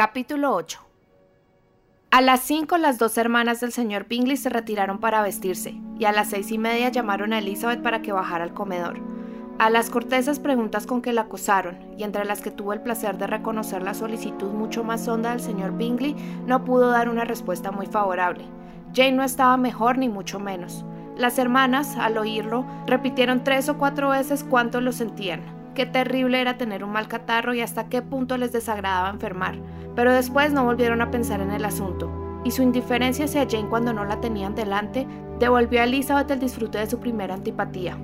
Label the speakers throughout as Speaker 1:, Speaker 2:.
Speaker 1: Capítulo 8 A las 5 las dos hermanas del señor Bingley se retiraron para vestirse, y a las seis y media llamaron a Elizabeth para que bajara al comedor. A las cortesas preguntas con que la acosaron, y entre las que tuvo el placer de reconocer la solicitud mucho más honda del señor Bingley, no pudo dar una respuesta muy favorable. Jane no estaba mejor ni mucho menos. Las hermanas, al oírlo, repitieron tres o cuatro veces cuánto lo sentían, qué terrible era tener un mal catarro y hasta qué punto les desagradaba enfermar, pero después no volvieron a pensar en el asunto, y su indiferencia hacia Jane cuando no la tenían delante devolvió a Elizabeth el disfrute de su primera antipatía.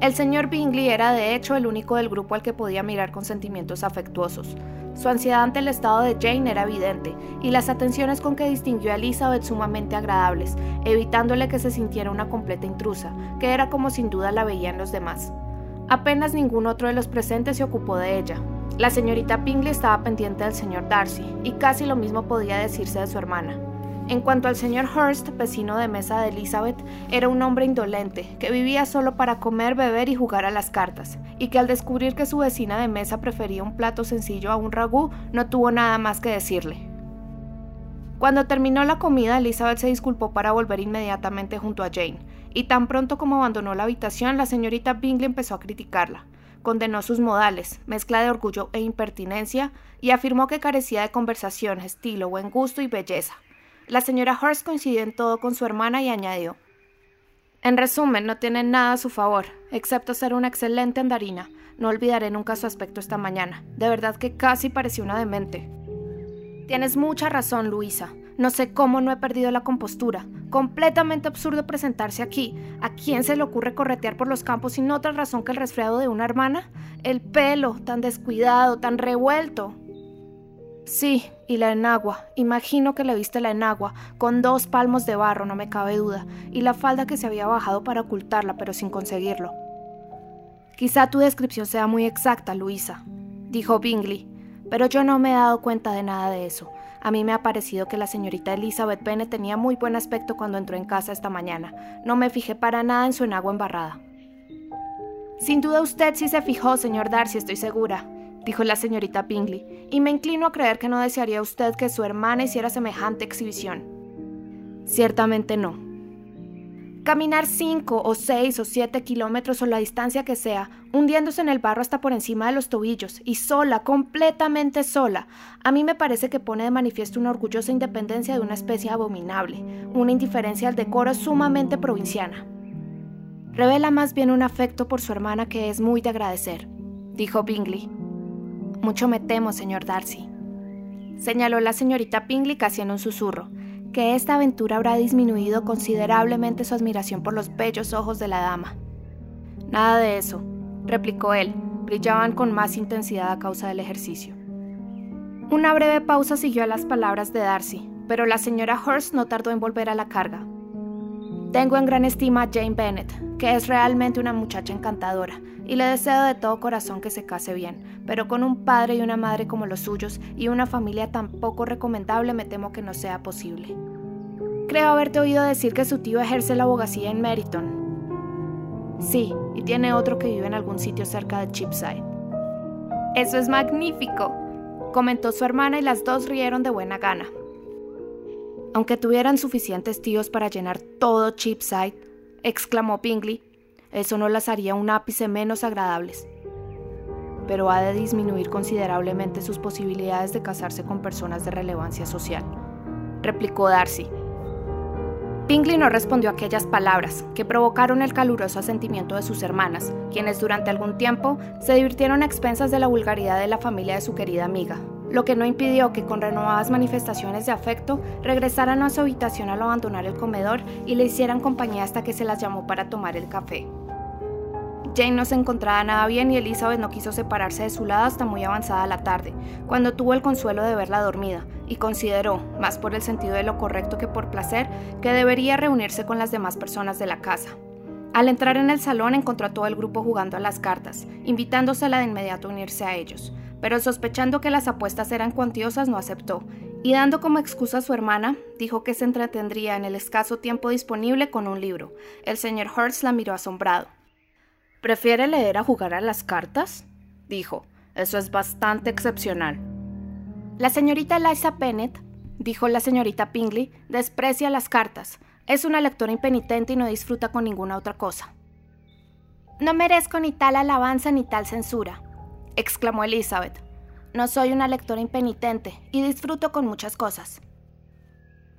Speaker 1: El señor Bingley era de hecho el único del grupo al que podía mirar con sentimientos afectuosos. Su ansiedad ante el estado de Jane era evidente, y las atenciones con que distinguió a Elizabeth sumamente agradables, evitándole que se sintiera una completa intrusa, que era como sin duda la veían los demás. Apenas ningún otro de los presentes se ocupó de ella. La señorita Bingley estaba pendiente del señor Darcy, y casi lo mismo podía decirse de su hermana. En cuanto al señor Hurst, vecino de mesa de Elizabeth, era un hombre indolente, que vivía solo para comer, beber y jugar a las cartas, y que al descubrir que su vecina de mesa prefería un plato sencillo a un ragú, no tuvo nada más que decirle. Cuando terminó la comida, Elizabeth se disculpó para volver inmediatamente junto a Jane, y tan pronto como abandonó la habitación, la señorita Bingley empezó a criticarla. Condenó sus modales, mezcla de orgullo e impertinencia, y afirmó que carecía de conversación, estilo, buen gusto y belleza. La señora Hurst coincidió en todo con su hermana y añadió: En resumen, no tiene nada a su favor, excepto ser una excelente andarina. No olvidaré nunca su aspecto esta mañana. De verdad que casi parecía una demente. Tienes mucha razón, Luisa. No sé cómo no he perdido la compostura. Completamente absurdo presentarse aquí. ¿A quién se le ocurre corretear por los campos sin otra razón que el resfriado de una hermana? El pelo, tan descuidado, tan revuelto. Sí, y la enagua. Imagino que le viste la enagua, con dos palmos de barro, no me cabe duda, y la falda que se había bajado para ocultarla, pero sin conseguirlo. Quizá tu descripción sea muy exacta, Luisa, dijo Bingley, pero yo no me he dado cuenta de nada de eso. A mí me ha parecido que la señorita Elizabeth Bennet tenía muy buen aspecto cuando entró en casa esta mañana. No me fijé para nada en su enagua embarrada. Sin duda usted sí se fijó, señor Darcy, estoy segura, dijo la señorita Bingley, y me inclino a creer que no desearía usted que su hermana hiciera semejante exhibición. Ciertamente no. Caminar cinco o seis o siete kilómetros o la distancia que sea, hundiéndose en el barro hasta por encima de los tobillos, y sola, completamente sola, a mí me parece que pone de manifiesto una orgullosa independencia de una especie abominable, una indiferencia al decoro sumamente provinciana. Revela más bien un afecto por su hermana que es muy de agradecer, dijo Bingley. Mucho me temo, señor Darcy. Señaló la señorita Bingley casi en un susurro, que esta aventura habrá disminuido considerablemente su admiración por los bellos ojos de la dama. Nada de eso, replicó él, brillaban con más intensidad a causa del ejercicio. Una breve pausa siguió a las palabras de Darcy, pero la señora Hurst no tardó en volver a la carga. Tengo en gran estima a Jane Bennet, que es realmente una muchacha encantadora, y le deseo de todo corazón que se case bien, pero con un padre y una madre como los suyos y una familia tan poco recomendable me temo que no sea posible. Creo haberte oído decir que su tío ejerce la abogacía en Meryton. Sí, y tiene otro que vive en algún sitio cerca de Chipside. Eso es magnífico, comentó su hermana y las dos rieron de buena gana. Aunque tuvieran suficientes tíos para llenar todo Chipside, exclamó Bingley, eso no las haría un ápice menos agradables. Pero ha de disminuir considerablemente sus posibilidades de casarse con personas de relevancia social, replicó Darcy. Bingley no respondió a aquellas palabras, que provocaron el caluroso asentimiento de sus hermanas, quienes durante algún tiempo se divirtieron a expensas de la vulgaridad de la familia de su querida amiga, lo que no impidió que con renovadas manifestaciones de afecto regresaran a su habitación al abandonar el comedor y le hicieran compañía hasta que se las llamó para tomar el café. Jane no se encontraba nada bien y Elizabeth no quiso separarse de su lado hasta muy avanzada la tarde, cuando tuvo el consuelo de verla dormida, y consideró, más por el sentido de lo correcto que por placer, que debería reunirse con las demás personas de la casa. Al entrar en el salón encontró a todo el grupo jugando a las cartas, invitándosela de inmediato a unirse a ellos pero sospechando que las apuestas eran cuantiosas no aceptó, y dando como excusa a su hermana, dijo que se entretendría en el escaso tiempo disponible con un libro. El señor Hurst la miró asombrado. ¿Prefiere leer a jugar a las cartas? dijo. Eso es bastante excepcional. La señorita Eliza Pennett, dijo la señorita Pingley, desprecia las cartas. Es una lectora impenitente y no disfruta con ninguna otra cosa. No merezco ni tal alabanza ni tal censura, exclamó Elizabeth. No soy una lectora impenitente y disfruto con muchas cosas.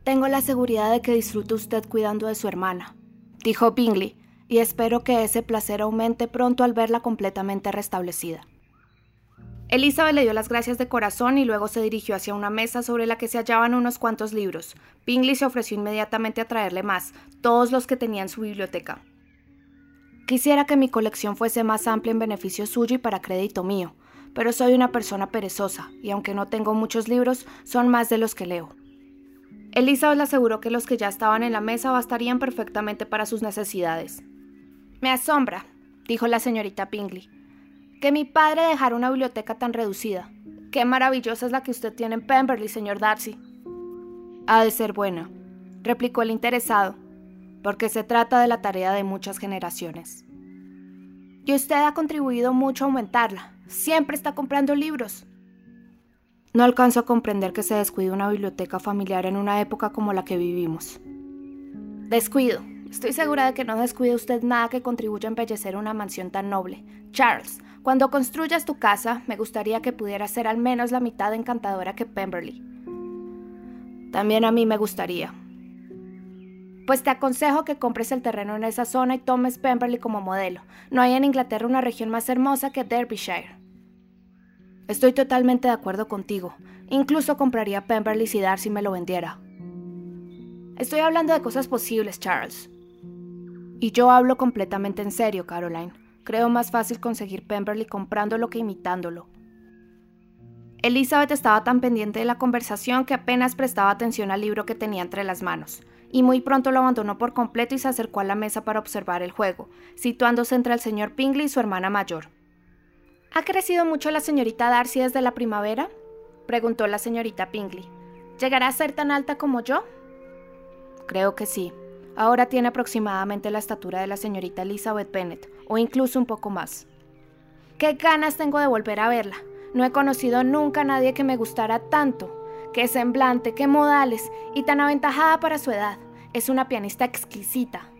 Speaker 1: Tengo la seguridad de que disfrute usted cuidando de su hermana, dijo Bingley, y espero que ese placer aumente pronto al verla completamente restablecida. Elizabeth le dio las gracias de corazón y luego se dirigió hacia una mesa sobre la que se hallaban unos cuantos libros. Bingley se ofreció inmediatamente a traerle más, todos los que tenía en su biblioteca. Quisiera que mi colección fuese más amplia en beneficio suyo y para crédito mío, pero soy una persona perezosa, y aunque no tengo muchos libros, son más de los que leo. Elizabeth le aseguró que los que ya estaban en la mesa bastarían perfectamente para sus necesidades. Me asombra, dijo la señorita Pingley, que mi padre dejara una biblioteca tan reducida. Qué maravillosa es la que usted tiene en Pemberley, señor Darcy. Ha de ser buena, replicó el interesado, porque se trata de la tarea de muchas generaciones. Y usted ha contribuido mucho a aumentarla. Siempre está comprando libros. No alcanzo a comprender que se descuide una biblioteca familiar en una época como la que vivimos. Descuido. Estoy segura de que no descuide usted nada que contribuya a embellecer una mansión tan noble. Charles, cuando construyas tu casa, me gustaría que pudiera ser al menos la mitad encantadora que Pemberley. También a mí me gustaría. Pues te aconsejo que compres el terreno en esa zona y tomes Pemberley como modelo. No hay en Inglaterra una región más hermosa que Derbyshire. Estoy totalmente de acuerdo contigo. Incluso compraría Pemberley si Darcy me lo vendiera. Estoy hablando de cosas posibles, Charles. Y yo hablo completamente en serio, Caroline. Creo más fácil conseguir Pemberley comprándolo que imitándolo. Elizabeth estaba tan pendiente de la conversación que apenas prestaba atención al libro que tenía entre las manos, y muy pronto lo abandonó por completo y se acercó a la mesa para observar el juego, situándose entre el señor Pingley y su hermana mayor. ¿Ha crecido mucho la señorita Darcy desde la primavera? preguntó la señorita Pingley. ¿Llegará a ser tan alta como yo? Creo que sí. Ahora tiene aproximadamente la estatura de la señorita Elizabeth Bennet, o incluso un poco más. ¡Qué ganas tengo de volver a verla! No he conocido nunca a nadie que me gustara tanto. ¡Qué semblante, qué modales! Y tan aventajada para su edad. Es una pianista exquisita.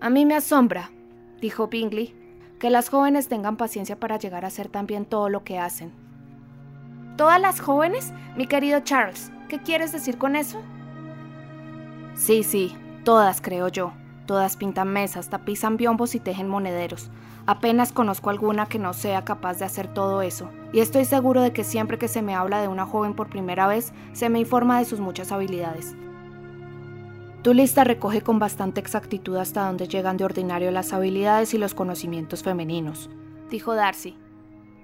Speaker 1: A mí me asombra, dijo Bingley, que las jóvenes tengan paciencia para llegar a hacer también todo lo que hacen. ¿Todas las jóvenes? Mi querido Charles, ¿qué quieres decir con eso? Sí, sí, todas creo yo. Todas pintan mesas, tapizan biombos y tejen monederos. Apenas conozco alguna que no sea capaz de hacer todo eso, y estoy seguro de que siempre que se me habla de una joven por primera vez, se me informa de sus muchas habilidades. Tu lista recoge con bastante exactitud hasta donde llegan de ordinario las habilidades y los conocimientos femeninos, dijo Darcy.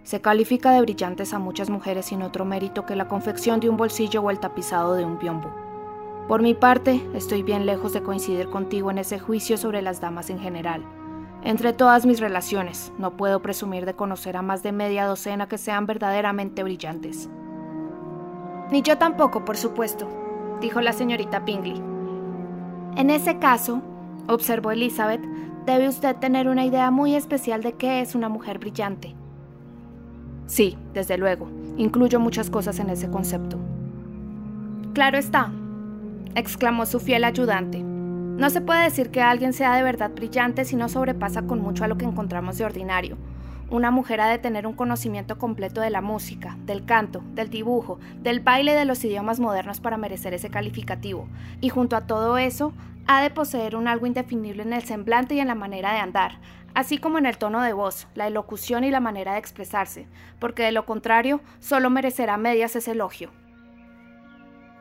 Speaker 1: Se califica de brillantes a muchas mujeres sin otro mérito que la confección de un bolsillo o el tapizado de un biombo. Por mi parte, estoy bien lejos de coincidir contigo en ese juicio sobre las damas en general. Entre todas mis relaciones, no puedo presumir de conocer a más de media docena que sean verdaderamente brillantes. Ni yo tampoco, por supuesto, dijo la señorita Pingley. En ese caso, observó Elizabeth, debe usted tener una idea muy especial de qué es una mujer brillante. Sí, desde luego, incluyo muchas cosas en ese concepto. Claro está, exclamó su fiel ayudante. No se puede decir que alguien sea de verdad brillante si no sobrepasa con mucho a lo que encontramos de ordinario. Una mujer ha de tener un conocimiento completo de la música, del canto, del dibujo, del baile de los idiomas modernos para merecer ese calificativo, y junto a todo eso, ha de poseer un algo indefinible en el semblante y en la manera de andar, así como en el tono de voz, la elocución y la manera de expresarse, porque de lo contrario, solo merecerá medias ese elogio.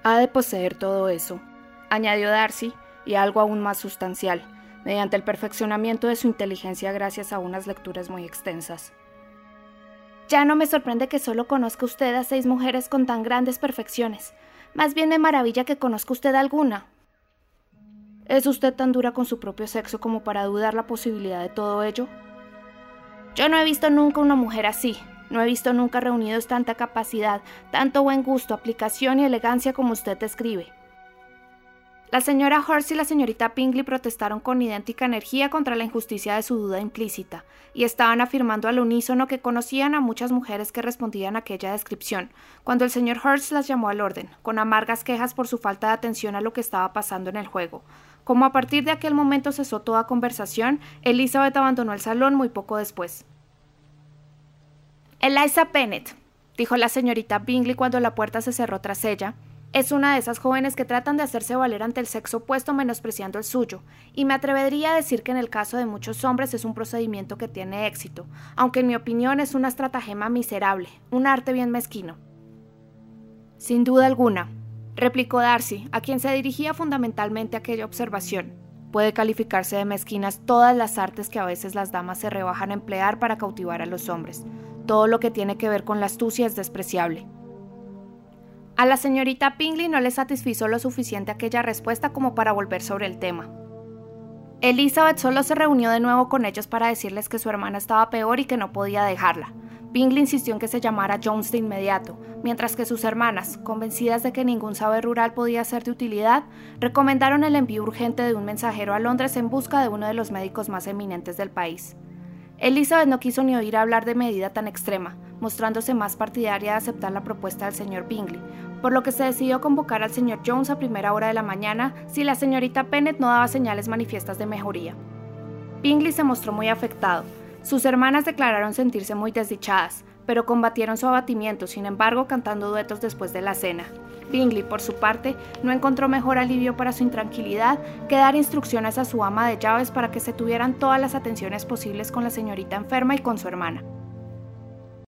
Speaker 1: Ha de poseer todo eso, añadió Darcy, y algo aún más sustancial, mediante el perfeccionamiento de su inteligencia gracias a unas lecturas muy extensas. Ya no me sorprende que solo conozca usted a seis mujeres con tan grandes perfecciones. Más bien me maravilla que conozca usted alguna. ¿Es usted tan dura con su propio sexo como para dudar la posibilidad de todo ello? Yo no he visto nunca una mujer así, no he visto nunca reunidos tanta capacidad, tanto buen gusto, aplicación y elegancia como usted describe. La señora Hurst y la señorita Pingley protestaron con idéntica energía contra la injusticia de su duda implícita, y estaban afirmando al unísono que conocían a muchas mujeres que respondían a aquella descripción, cuando el señor Hurst las llamó al orden, con amargas quejas por su falta de atención a lo que estaba pasando en el juego. Como a partir de aquel momento cesó toda conversación, Elizabeth abandonó el salón muy poco después. Eliza Bennett, dijo la señorita Bingley cuando la puerta se cerró tras ella, es una de esas jóvenes que tratan de hacerse valer ante el sexo opuesto menospreciando el suyo, y me atrevería a decir que en el caso de muchos hombres es un procedimiento que tiene éxito, aunque en mi opinión es una estratagema miserable, un arte bien mezquino. Sin duda alguna, replicó Darcy, a quien se dirigía fundamentalmente aquella observación. Puede calificarse de mezquinas todas las artes que a veces las damas se rebajan a emplear para cautivar a los hombres. Todo lo que tiene que ver con la astucia es despreciable. A la señorita Pingley no le satisfizo lo suficiente aquella respuesta como para volver sobre el tema. Elizabeth solo se reunió de nuevo con ellos para decirles que su hermana estaba peor y que no podía dejarla. Bingley insistió en que se llamara Jones de inmediato, mientras que sus hermanas, convencidas de que ningún saber rural podía ser de utilidad, recomendaron el envío urgente de un mensajero a Londres en busca de uno de los médicos más eminentes del país. Elizabeth no quiso ni oír hablar de medida tan extrema, mostrándose más partidaria de aceptar la propuesta del señor Bingley, por lo que se decidió convocar al señor Jones a primera hora de la mañana si la señorita Pennett no daba señales manifiestas de mejoría. Bingley se mostró muy afectado. Sus hermanas declararon sentirse muy desdichadas, pero combatieron su abatimiento, sin embargo, cantando duetos después de la cena. Bingley, por su parte, no encontró mejor alivio para su intranquilidad que dar instrucciones a su ama de llaves para que se tuvieran todas las atenciones posibles con la señorita enferma y con su hermana.